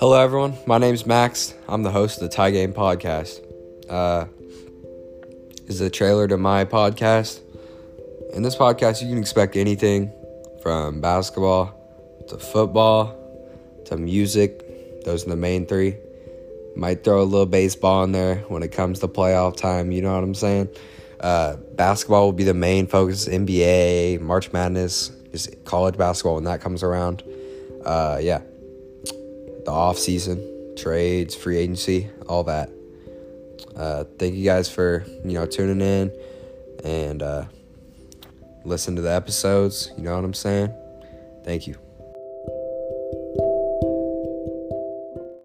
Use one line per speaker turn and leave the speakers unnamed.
Hello, everyone. My name's Max. I'm the host of the Tie Game Podcast. Uh, is a trailer to my podcast. In this podcast, you can expect anything from basketball to football to music. Those are the main three. Might throw a little baseball in there when it comes to playoff time. You know what I'm saying? Uh, basketball will be the main focus. NBA, March Madness, just college basketball when that comes around. Uh, yeah, the off season, trades, free agency, all that. Uh, thank you guys for you know tuning in and uh, listen to the episodes. You know what I'm saying? Thank you.